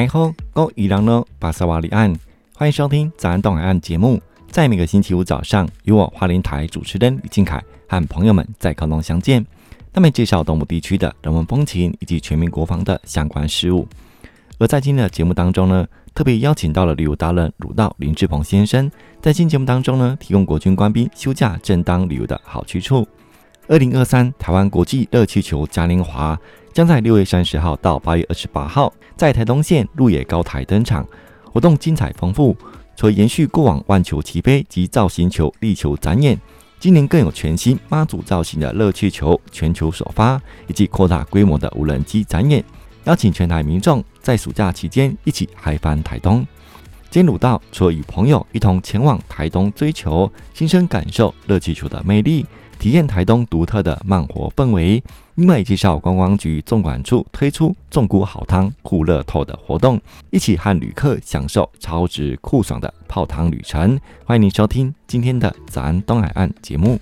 来后，我伊朗呢巴萨瓦里安，欢迎收听早安东海岸节目。在每个星期五早上，由我花莲台主持人李靖凯和朋友们在空中相见，他们介绍东部地区的人文风情以及全民国防的相关事务。而在今天的节目当中呢，特别邀请到了旅游达人鲁道林志鹏先生，在今节目当中呢，提供国军官兵休假正当旅游的好去处。二零二三台湾国际热气球嘉年华将在六月三十号到八月二十八号在台东县鹿野高台登场，活动精彩丰富。除了延续过往万球齐飞及造型球立球展演，今年更有全新妈祖造型的热气球全球首发，以及扩大规模的无人机展演，邀请全台民众在暑假期间一起嗨翻台东。今天鲁道除了与朋友一同前往台东追球，亲身感受热气球的魅力。体验台东独特的慢活氛围，另外介绍观光局纵管处推出纵谷好汤酷乐透的活动，一起和旅客享受超值酷爽的泡汤旅程。欢迎您收听今天的早安东海岸节目。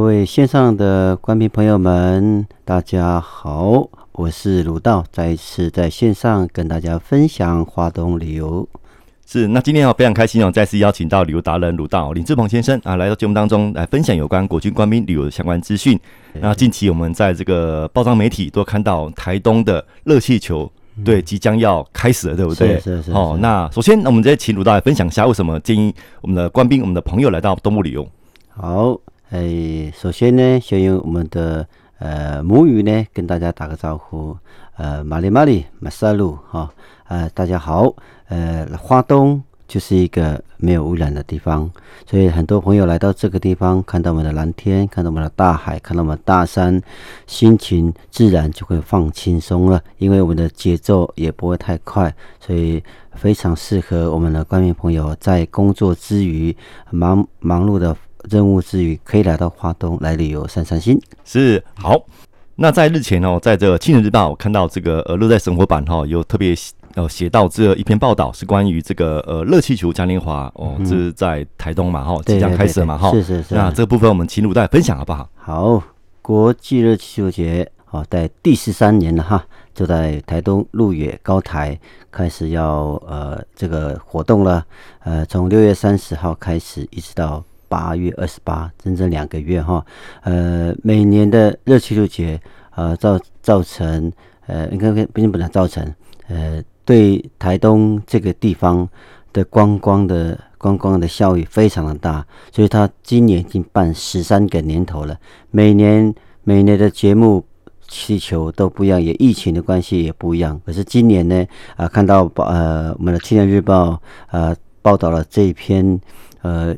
各位线上的观众朋友们，大家好，我是鲁道，再一次在线上跟大家分享华东旅游。是，那今天啊非常开心哦，再次邀请到旅游达人鲁道林志鹏先生啊来到节目当中来分享有关国军官兵旅游的相关资讯。那近期我们在这个报章媒体都看到台东的热气球对即将要开始了，对不对？是是是。哦，那首先那我们再请鲁道来分享一下，为什么建议我们的官兵、我们的朋友来到东部旅游？好。哎，首先呢，先用我们的呃母语呢跟大家打个招呼，呃，马里马里马萨鲁哈，呃，大家好，呃，花东就是一个没有污染的地方，所以很多朋友来到这个地方，看到我们的蓝天，看到我们的大海，看到我们大山，心情自然就会放轻松了，因为我们的节奏也不会太快，所以非常适合我们的观众朋友在工作之余忙忙碌的。任务之余，可以来到花东来旅游散散心。是好。那在日前哦，在这个《青年日报》我看到这个呃乐在生活版哈，有特别呃写到这一篇报道，是关于这个呃热气球嘉年华哦，这是在台东嘛哈，即将开始嘛哈。是是是。那这个部分我们请鲁道分享好不好？好，国际热气球节哦，在第十三年了哈，就在台东鹿野高台开始要呃这个活动了。呃，从六月三十号开始，一直到。八月二十八，整整两个月哈，呃，每年的热气球节，呃，造造成，呃，应该并不能造成，呃，对台东这个地方的观光的观光的效益非常的大，所以他今年已经办十三个年头了，每年每年的节目气球都不一样，也疫情的关系也不一样，可是今年呢，啊、看到报呃我们的青年日报呃报道了这一篇，呃。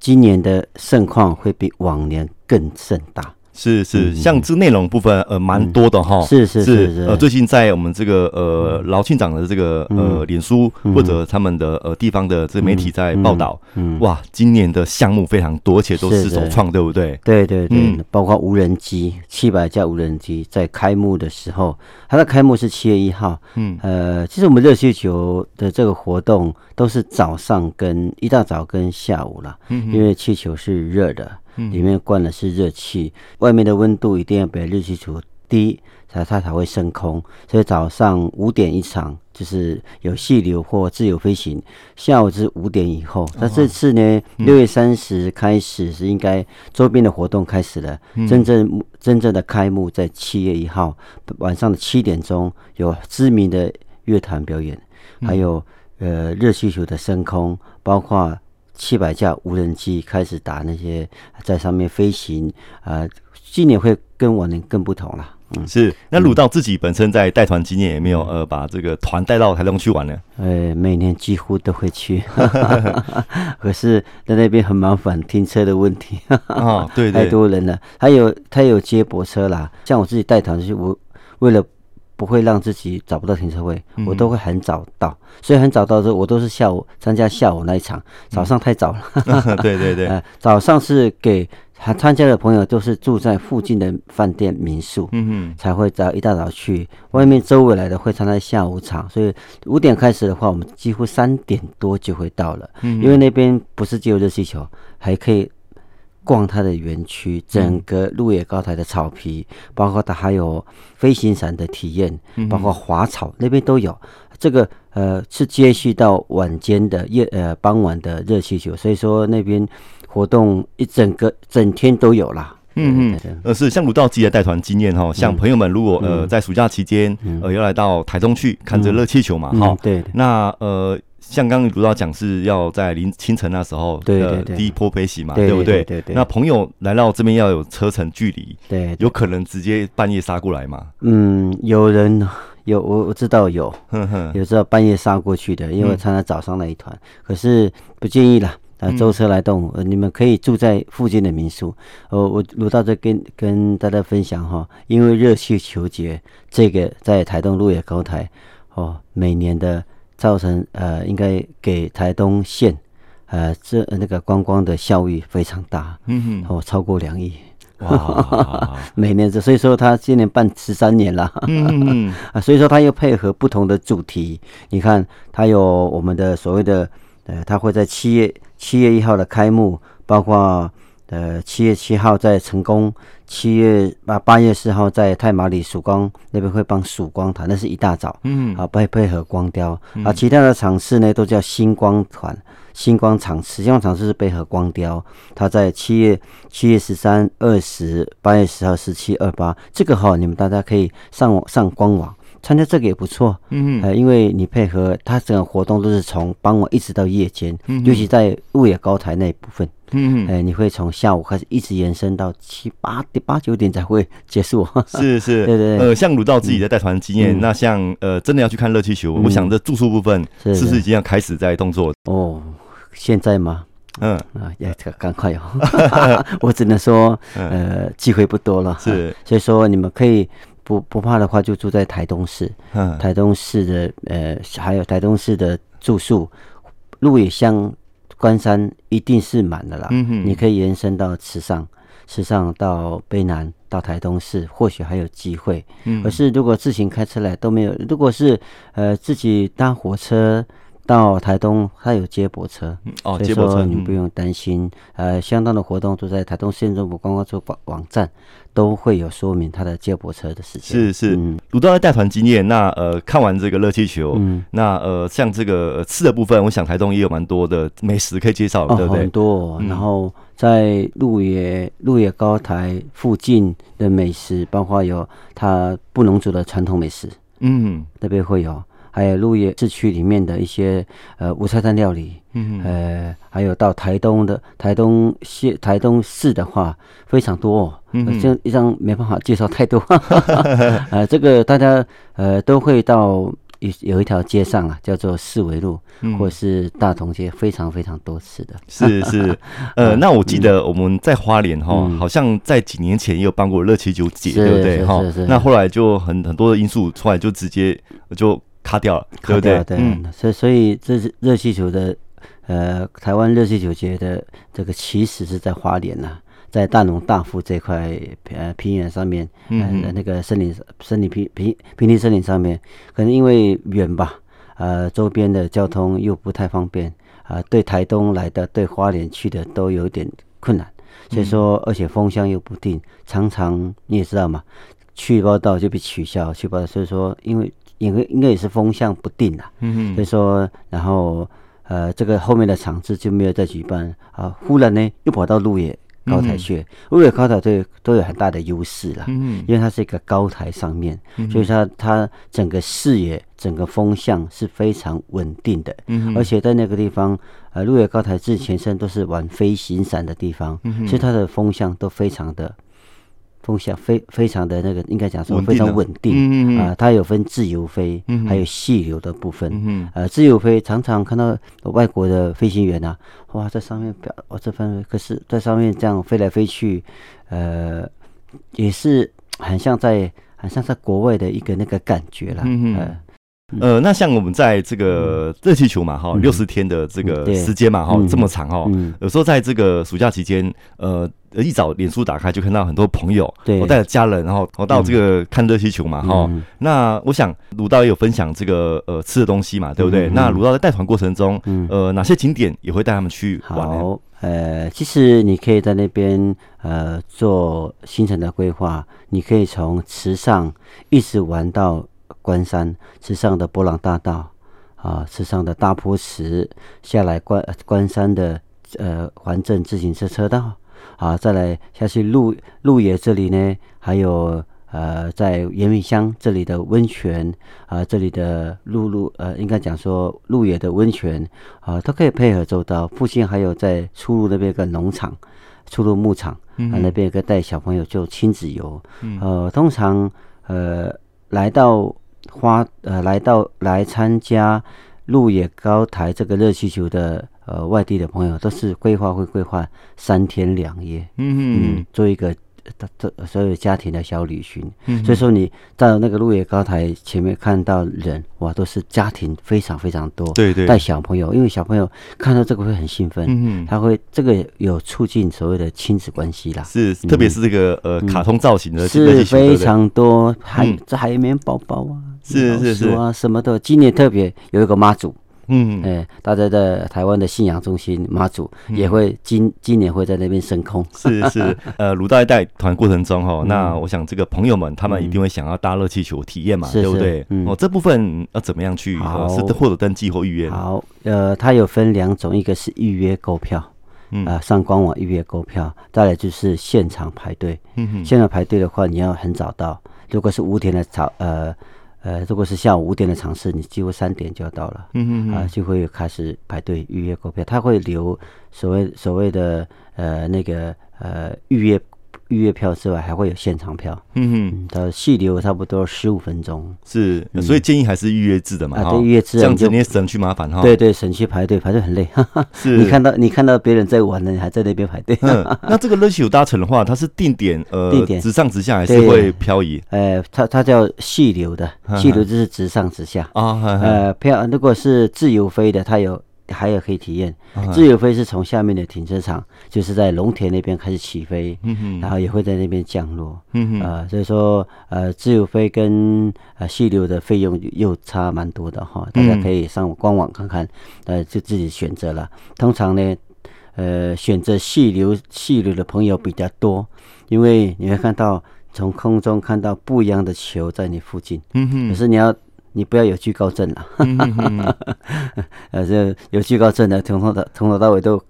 今年的盛况会比往年更盛大。是是，像这内容部分呃蛮多的哈，是是是是，呃最近在我们这个呃劳庆长的这个呃脸书或者他们的呃地方的这媒体在报道，哇，今年的项目非常多，而且都是首创，对不对？对对对，包括无人机，七百架无人机在开幕的时候，它的开幕是七月一号，嗯。呃，其实我们热气球的这个活动都是早上跟一大早跟下午了，因为气球是热的。里面灌的是热气，外面的温度一定要比热气球低，才它才会升空。所以早上五点一场，就是有气流或自由飞行；下午是五点以后。那这次呢，六月三十开始是应该周边的活动开始了，真正真正的开幕在七月一号晚上的七点钟，有知名的乐团表演，还有呃热气球的升空，包括。七百架无人机开始打那些在上面飞行，呃，今年会跟往年更不同了。嗯，是。那鲁道自己本身在带团经验，也没有呃把这个团带到台东去玩呢？呃，每年几乎都会去，可是在那边很麻烦，停车的问题。啊，对，对，太多人了。还有他有接驳车啦，像我自己带团就是我为了不会让自己找不到停车位，嗯、我都会很早到。所以很早到的时候，我都是下午参加下午那一场，早上太早了。嗯、对对对、呃，早上是给还参加的朋友都是住在附近的饭店民宿，嗯嗯，才会早一大早去。外面周围来的会参加下午场，所以五点开始的话，我们几乎三点多就会到了。嗯，因为那边不是只有热气球，还可以。逛它的园区，整个鹿野高台的草皮，嗯、包括它还有飞行伞的体验，包括滑草、嗯、那边都有。这个呃是接续到晚间的夜呃傍晚的热气球，所以说那边活动一整个整天都有啦。嗯嗯，呃是像鲁道自己的带团经验哈，像朋友们如果呃在暑假期间呃要来到台中去看这热气球嘛，哈、嗯，对，那呃。像刚刚卢导讲是要在凌清晨那时候的第一波飞行嘛，对不对？对对。那朋友来到这边要有车程距离，对，有可能直接半夜杀过来嘛？嗯，有人有我我知道有，有知道半夜杀过去的，因为我参加早上那一团，可是不建议啦。啊，舟车来动，你们可以住在附近的民宿。呃，我卢导在跟跟大家分享哈，因为热气球节这个在台东鹿野高台哦，每年的。造成呃，应该给台东县呃，这那个观光的效益非常大，嗯哼，哦，超过两亿，哇，每年这，所以说他今年办十三年了，嗯。啊，所以说他又配合不同的主题，你看他有我们的所谓的呃，他会在七月七月一号的开幕，包括。呃，七月七号在成功，七月八八月四号在太麻里曙光那边会帮曙光团，那是一大早，嗯，啊配配合光雕，嗯、啊，其他的场次呢都叫星光团、星光场次，星光场次是配合光雕，它在七月七月十三、二十、八月十号、十七、二八，这个哈，你们大家可以上网上官网参加这个也不错，嗯呃，因为你配合他整个活动都是从傍晚一直到夜间，嗯，尤其在鹿野高台那一部分。嗯，哎，你会从下午开始一直延伸到七八点、八九点才会结束。是是，对对，呃，像鲁道自己的带团经验，那像呃，真的要去看热气球，我想这住宿部分是不是已经要开始在动作？哦，现在吗？嗯啊，要赶快哦。我只能说，呃，机会不多了。是，所以说你们可以不不怕的话，就住在台东市。嗯，台东市的呃，还有台东市的住宿，鹿野乡。关山一定是满的啦，嗯哼，你可以延伸到池上，池上到卑南，到台东市，或许还有机会。嗯，可是如果自行开车来都没有，如果是呃自己搭火车。到台东，它有接驳车，哦，接驳车你不用担心。呃，相当的活动都在台东县政府观光处网网站都会有说明它的接驳车的事情。是是，鲁道的带团经验，那呃看完这个热气球，嗯，那呃像这个吃的部分，我想台东也有蛮多的美食可以介绍，对不对？很多。然后在鹿野鹿野高台附近的美食，包括有它布农族的传统美食，嗯，那边会有。还有鹿野市区里面的一些呃无菜单料理，嗯哼，呃，还有到台东的台东县台东市的话非常多，哦，嗯哼，这一张没办法介绍太多，呃，这个大家呃都会到有有一条街上啊，叫做四维路，嗯、或是大同街，非常非常多次的。是是，呃，那我记得我们在花莲哈，嗯、好像在几年前也有办过热气球节，是对不对？哈，那后来就很很多的因素出来，就直接就。卡掉了，对不对？对，所以所以这是热气球的，呃，台湾热气球节的这个起始是在花莲呐、啊，在大农大富这块呃平原上面，呃那个森林森林平平平地森林上面，可能因为远吧，呃，周边的交通又不太方便，啊、呃，对台东来的，对花莲去的都有点困难，所以说，而且风向又不定，常常你也知道嘛，去报道就被取消，去报道，所以说因为。应该应该也是风向不定啦，嗯哼，所以说，然后呃，这个后面的场次就没有再举办。啊。忽然呢，又跑到鹿野高台去，鹿野高台都有都有很大的优势啦，嗯哼，因为它是一个高台上面，嗯，所以它它整个视野、整个风向是非常稳定的，嗯，而且在那个地方，呃，鹿野高台自前身都是玩飞行伞的地方，嗯，所以它的风向都非常的。风向非非常的那个，应该讲说非常稳定，嗯嗯啊，它有分自由飞，嗯、还有细流的部分，嗯、哼呃，自由飞常常看到外国的飞行员啊，哇，在上面表，我这方面可是在上面这样飞来飞去，呃，也是很像在很像在国外的一个那个感觉了。嗯嗯。呃，那像我们在这个热气球嘛，哈，六十天的这个时间嘛，哈，这么长哈，有时候在这个暑假期间，呃，一早脸书打开就看到很多朋友，我带着家人，然后我到这个看热气球嘛，哈。那我想鲁道也有分享这个呃吃的东西嘛，对不对？那鲁道在带团过程中，呃，哪些景点也会带他们去玩？好，呃，其实你可以在那边呃做行程的规划，你可以从池上一直玩到。关山池上的波浪大道啊，池上的大坡石下来关关山的呃环镇自行车车道啊，再来下去鹿鹿野这里呢，还有呃在岩米乡这里的温泉啊，这里的鹿鹿呃应该讲说鹿野的温泉啊，都可以配合周到。附近还有在出入那边一个农场，出入牧场啊那边可以带小朋友就亲子游。呃，通常呃来到。花呃，来到来参加鹿野高台这个热气球的呃外地的朋友，都是规划会规划三天两夜，嗯嗯，做一个。这所有家庭的小旅行，嗯、所以说你到那个鹿野高台前面看到人，哇，都是家庭非常非常多，对对，带小朋友，因为小朋友看到这个会很兴奋，嗯哼。他会这个有促进所谓的亲子关系啦，是，特别是这个呃卡通造型的，是非常多，海这海绵宝宝啊，是是是。啊，什么的，今年特别有一个妈祖。嗯，哎，大家在台湾的信仰中心妈祖也会今今年会在那边升空，是是，呃，鲁道带团过程中哈，那我想这个朋友们他们一定会想要搭热气球体验嘛，对不对？哦，这部分要怎么样去？是或者登记或预约？好，呃，它有分两种，一个是预约购票，啊，上官网预约购票，再来就是现场排队。嗯哼，现场排队的话，你要很早到，如果是五点的早，呃。呃，如果是下午五点的场次，你几乎三点就要到了，嗯嗯啊，就会开始排队预约购票，他会留所谓所谓的呃那个呃预约。预约票之外，还会有现场票。嗯哼，它细流差不多十五分钟。是，所以建议还是预约制的嘛。啊，对，预约制，这样子你也省去麻烦哈。对对，省去排队，排队很累。是，你看到你看到别人在玩呢，你还在那边排队。那这个热气球搭乘的话，它是定点呃，定点直上直下还是会漂移？呃，它它叫细流的，细流就是直上直下啊。呃，漂如果是自由飞的，它有。还有可以体验，自由飞是从下面的停车场，就是在龙田那边开始起飞，嗯哼，然后也会在那边降落，嗯哼，啊、呃，所以说，呃，自由飞跟呃细流的费用又差蛮多的哈，大家可以上官网看看，呃，就自己选择了。通常呢，呃，选择细流细流的朋友比较多，因为你会看到从空中看到不一样的球在你附近，嗯哼，可是你要。你不要有惧高症了，呃，这有惧高症的，从头到从头到尾都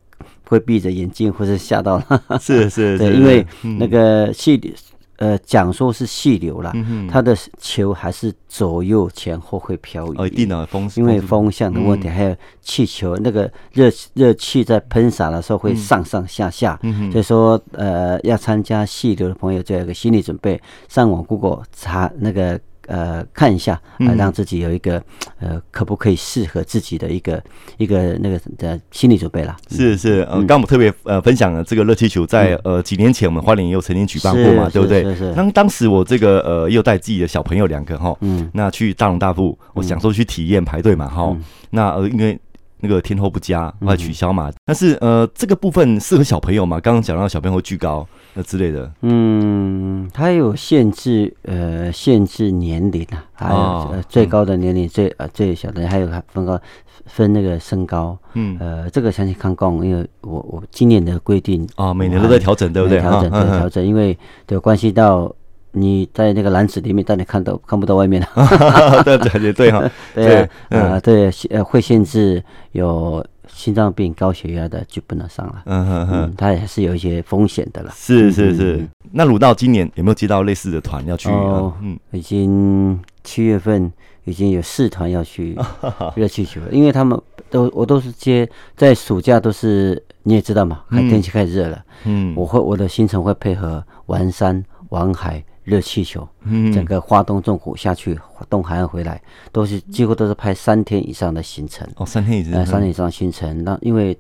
会闭着眼睛，或者吓到了。是是 是，对，因为那个细流，呃，讲说是细流了，它的球还是左右前后会飘移。哦，一定的风，因为风向的问题，还有气球那个热热气在喷洒的时候会上上下下。所以说，呃，要参加细流的朋友就有个心理准备，上网 Google 查那个。呃，看一下，呃，让自己有一个呃，可不可以适合自己的一个一个那个的心理准备啦。是是，呃，刚我们特别呃分享了这个热气球，在呃几年前我们花莲也有曾经举办过嘛，对不对？当当时我这个呃又带自己的小朋友两个哈，嗯，那去大龙大富，我想说去体验排队嘛，哈，那呃因为那个天候不佳，后来取消嘛。但是呃这个部分适合小朋友嘛？刚刚讲到小朋友会惧高。之类的，嗯，它有限制，呃，限制年龄啊，还有、哦呃、最高的年龄，嗯、最呃最小的，还有分高分那个身高，嗯，呃，这个详细看公，因为我我今年的规定啊、哦，每年都在调整，对不对？调整，对，调整，因为有关系到你在那个篮子里面，但你看到看不到外面 了，对对对对哈，对啊，对，呃，会限制有。心脏病、高血压的就不能上了。嗯哼哼，它也是有一些风险的了。是是是。那鲁道今年有没有接到类似的团要去？哦，嗯，已经七月份已经有四团要去 热气球了，因为他们都我都是接在暑假都是你也知道嘛，天气开始热了。嗯，我会我的行程会配合玩山玩海。热气球，嗯，整个花东纵谷下去，东海岸回来，都是几乎都是拍三天以上的行程。哦，三天以上、三天以上行程。那因为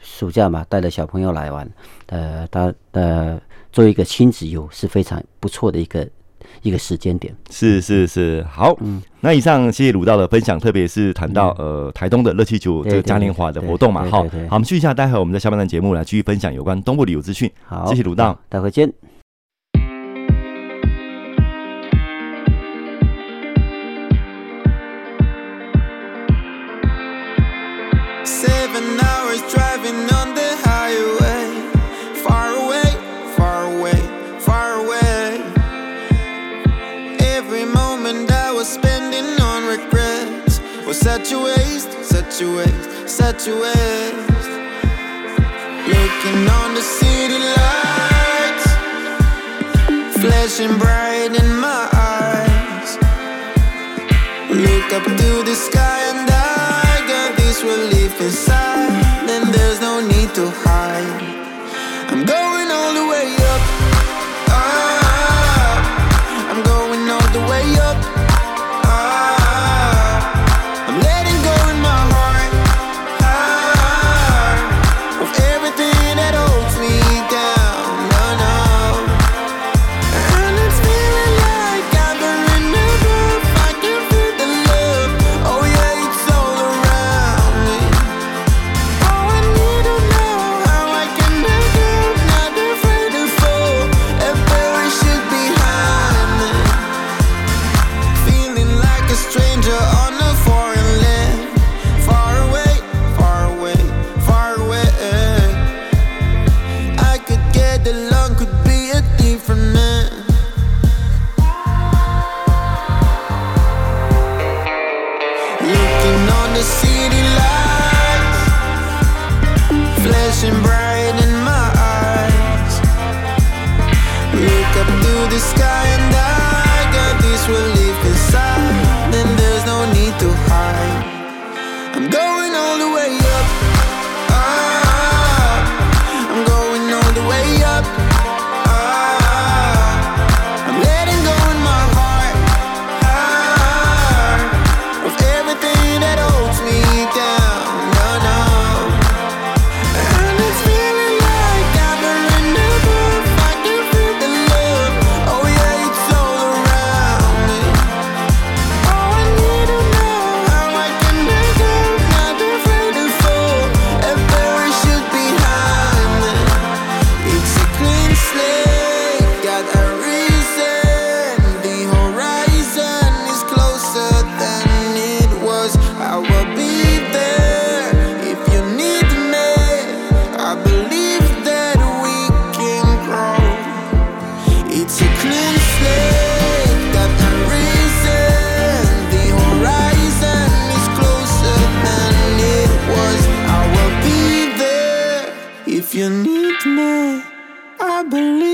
暑假嘛，带着小朋友来玩，呃，他呃，做一个亲子游是非常不错的一个。一个时间点是是是好，嗯，那以上谢谢鲁道的分享，特别是谈到、呃台东的热气球这个嘉年华的活动嘛，好，好，我们休息一下，待会我们在下半段节目来继续分享有关东部旅游资讯。好，谢谢鲁道，待会见。such waste, such a waste. Looking on the city lights, flashing bright in my eyes. Look up to the sky and I got this relief inside. Then there's no need to hide. you need me, I believe.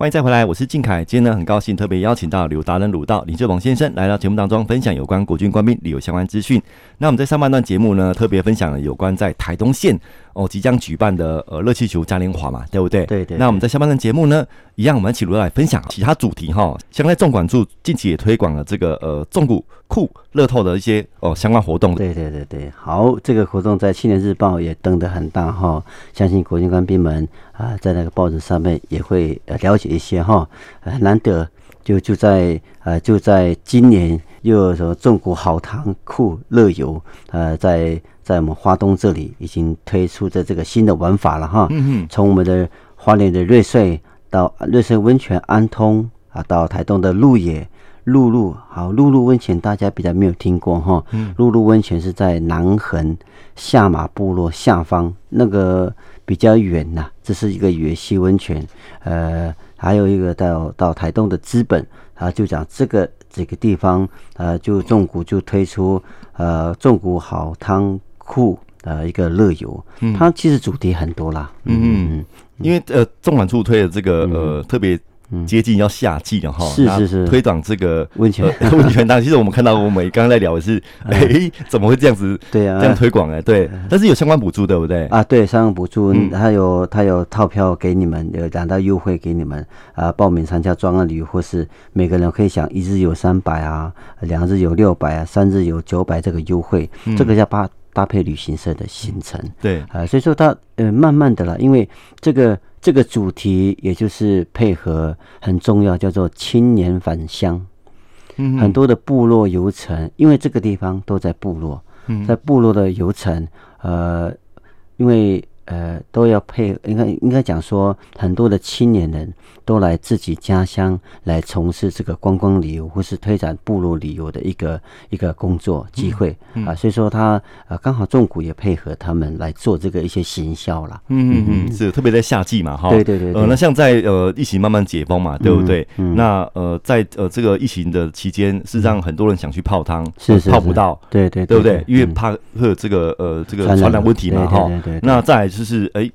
欢迎再回来，我是靖凯。今天呢，很高兴特别邀请到刘达人鲁道林志荣先生来到节目当中，分享有关国军官兵旅游相关资讯。那我们在上半段节目呢，特别分享了有关在台东县哦即将举办的呃热气球嘉年华嘛，对不对？对对。那我们在下半段节目呢，一样我们一起鲁道来分享其他主题哈。像在纵管处近期也推广了这个呃纵谷库乐透的一些哦相关活动。对对对对，好，这个活动在青年日报也登得很大哈，相信国军官兵们啊在那个报纸上面也会呃了解。一些哈，很难得。就就在呃，就在今年又有什么纵谷好汤酷乐游，呃，在在我们花东这里已经推出的这个新的玩法了哈。嗯从我们的花莲的瑞穗到瑞穗温泉安通啊，到台东的鹿野鹿鹿，好鹿鹿温泉大家比较没有听过哈。嗯。鹿鹿温泉是在南横下马部落下方，那个比较远呐，这是一个野溪温泉，呃。还有一个到到台东的资本啊，就讲这个这个地方，呃，就重谷就推出呃重谷好汤库呃一个乐游，嗯，它其实主题很多啦，嗯嗯，因为呃重管处推的这个呃特别。接近要夏季了哈，是是是，推广这个温泉。温泉当其实我们看到我们刚刚在聊的是，哎，怎么会这样子？对啊，这样推广哎，对，但是有相关补助对不对？啊，对，相关补助，它有它有套票给你们，有两道优惠给你们啊，报名参加专案旅游或是每个人可以享一日有三百啊，两日有六百啊，三日有九百这个优惠，这个叫搭搭配旅行社的行程，对。啊，所以说它呃慢慢的啦，因为这个。这个主题也就是配合很重要，叫做青年返乡。嗯，很多的部落游程，因为这个地方都在部落，在部落的游程，呃，因为。呃，都要配，应该应该讲说，很多的青年人都来自己家乡来从事这个观光旅游或是推展部落旅游的一个一个工作机会、嗯嗯、啊，所以说他呃刚好重谷也配合他们来做这个一些行销啦。嗯嗯嗯，是特别在夏季嘛，哈，对对对，对。呃，那像在呃疫情慢慢解封嘛，对不对？那呃在呃这个疫情的期间，是让很多人想去泡汤，是，是，是泡不到，对对，对不对？因为怕会有这个呃这个传染问题嘛，哈。那再来就是哎、欸，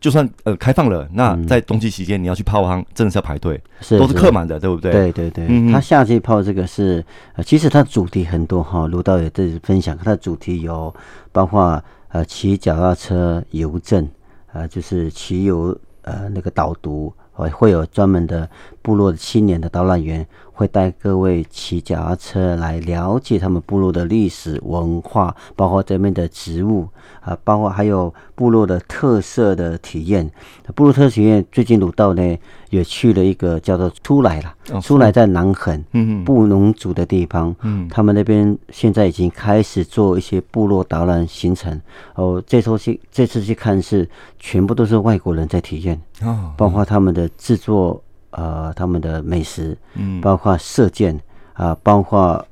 就算呃开放了，那在冬季期间你要去泡汤，真的是要排队，是都是客满的，对不对？对对对。嗯，他夏季泡这个是，呃，其实它主题很多哈。卢导也在分享，它的主题有包括呃骑脚踏车游镇，呃就是骑游呃那个导读，会会有专门的部落的青年的导览员。会带各位骑脚踏车来了解他们部落的历史文化，包括这边的植物啊，包括还有部落的特色的体验。部落特色体验，最近鲁道呢也去了一个叫做出来了，出来在南横，嗯布农族的地方，嗯，他们那边现在已经开始做一些部落导览行程。哦，这次去这次去看是全部都是外国人在体验，哦，包括他们的制作。呃，他们的美食，嗯，包括射箭啊、呃，包括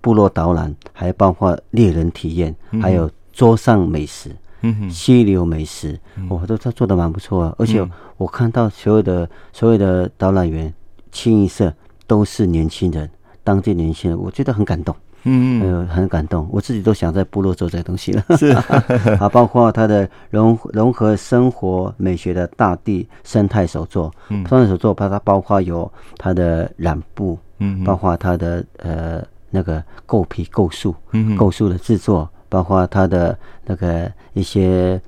部落导览，还包括猎人体验，嗯、还有桌上美食，嗯哼，溪流美食，我、嗯、都他做的蛮不错啊。而且我看到所有的所有的导览员清一色都是年轻人，当地年轻人，我觉得很感动。嗯很感动，我自己都想在部落做这个东西了。是。啊，包括它的融融合生活美学的大地生态手作，嗯，生态手作，把它包括有它的染布，嗯，包括它的呃那个构皮构树，嗯，构树的制作，包括它的那个一些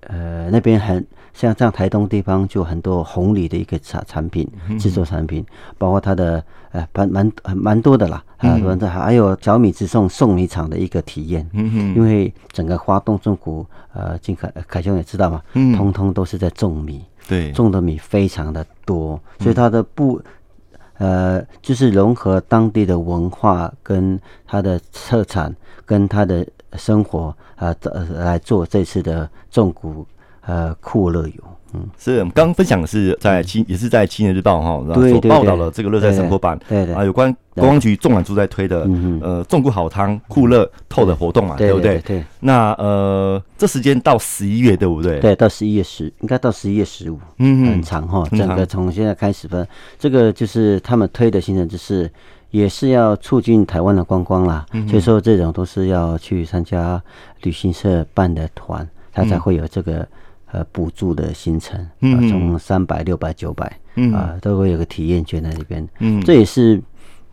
呃那边很。像这样台东地方就很多红礼的一个产产品制作产品，包括它的呃蛮蛮蛮多的啦啊，还有小米直送送米厂的一个体验，嗯因为整个华东纵谷呃金凯凯兄也知道嘛，嗯。通通都是在种米，对，种的米非常的多，所以它的不呃就是融合当地的文化跟它的特产跟它的生活啊呃来做这次的种谷。呃，酷乐游，嗯，是我们刚刚分享的是在青，也是在青年日报哈，然后所报道了这个乐在生活版，对对啊，有关观光局纵管处在推的，呃，纵谷好汤酷乐透的活动嘛，对不对？对。那呃，这时间到十一月，对不对？对，到十一月十，应该到十一月十五，嗯，很长哈，整个从现在开始分，这个就是他们推的行程，就是也是要促进台湾的观光啦，所以说这种都是要去参加旅行社办的团，他才会有这个。呃，补助的行程，嗯，从三百、六百、九百，嗯啊，都会有个体验券在里边。嗯，这也是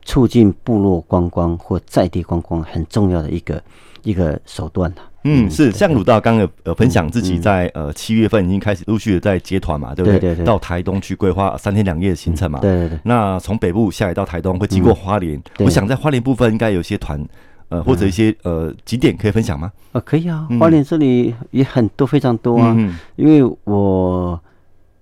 促进部落观光或在地观光很重要的一个一个手段了。嗯，是像鲁道刚刚有呃分享自己在呃七月份已经开始陆续的在接团嘛，对不对？对对对。到台东去规划三天两夜的行程嘛。对对对。那从北部下来到台东会经过花莲，我想在花莲部分应该有些团呃或者一些呃景点可以分享吗？啊，可以啊，花莲这里也很多非常多啊，因为我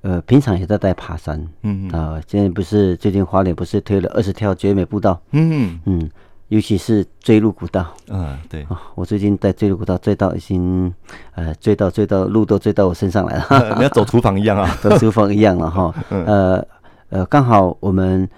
呃平常也在带爬山，嗯啊，现在不是最近花莲不是推了二十条绝美步道，嗯嗯。尤其是追鹿古道，嗯，对。啊，我最近在追鹿古道，追到已经，呃，追到追到路都追到我身上来了，你要走厨房一样啊，走厨房一样了哈，呃呃，刚好我们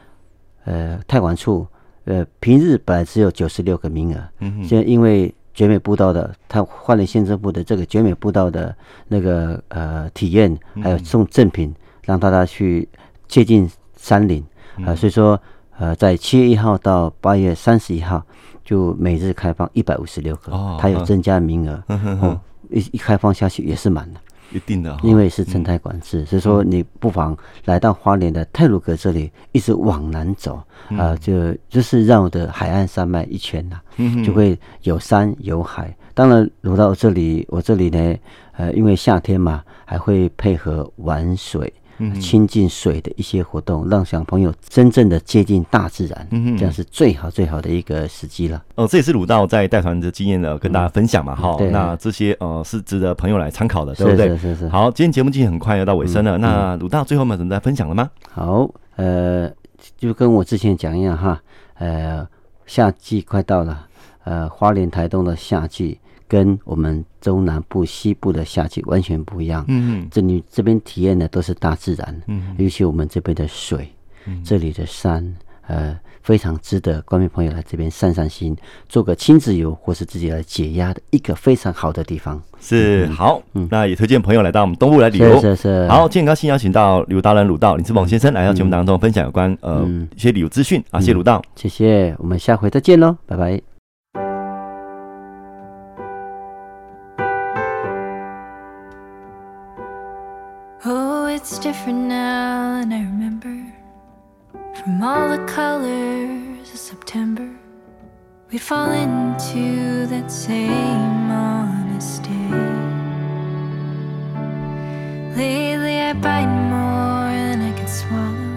呃太管处呃平日本来只有九十六个名额，嗯，现在因为绝美步道的，他换了县政府的这个绝美步道的那个呃体验，还有送赠品，让大家去接近山林啊，所以说。呃，在七月一号到八月三十一号，就每日开放一百五十六个，它有增加名额，哦，一一开放下去也是满的，一定的，因为是生态管制，所以说你不妨来到花莲的泰鲁阁这里，一直往南走，啊，就就是绕着海岸山脉一圈呐，就会有山有海。当然，如到这里，我这里呢，呃，因为夏天嘛，还会配合玩水。亲近水的一些活动，让小朋友真正的接近大自然，嗯，这样是最好最好的一个时机了。哦，这也是鲁道在带团的经验呢，跟大家分享嘛，哈。那这些呃是值得朋友来参考的，对不对？是是是。好，今天节目进行很快要到尾声了，那鲁道最后有什么在分享了吗？好，呃，就跟我之前讲一样哈，呃，夏季快到了，呃，花莲台东的夏季。跟我们中南部、西部的夏季完全不一样。嗯嗯，这里这边体验的都是大自然。嗯，尤其我们这边的水，嗯，这里的山，呃，非常值得观众朋友来这边散散心，做个亲子游或是自己来解压的一个非常好的地方。是好，嗯，那也推荐朋友来到我们东部来旅游。是是是。好，今天很高兴邀请到旅游达人鲁道林志鹏先生来到节目当中分享有关呃一些旅游资讯啊，谢谢鲁道，谢谢，我们下回再见喽，拜拜。all the colors of September, we'd fall into that same honest day. Lately, I bite more than I can swallow,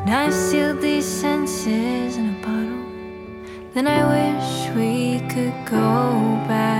and I've sealed these senses in a bottle. Then I wish we could go back.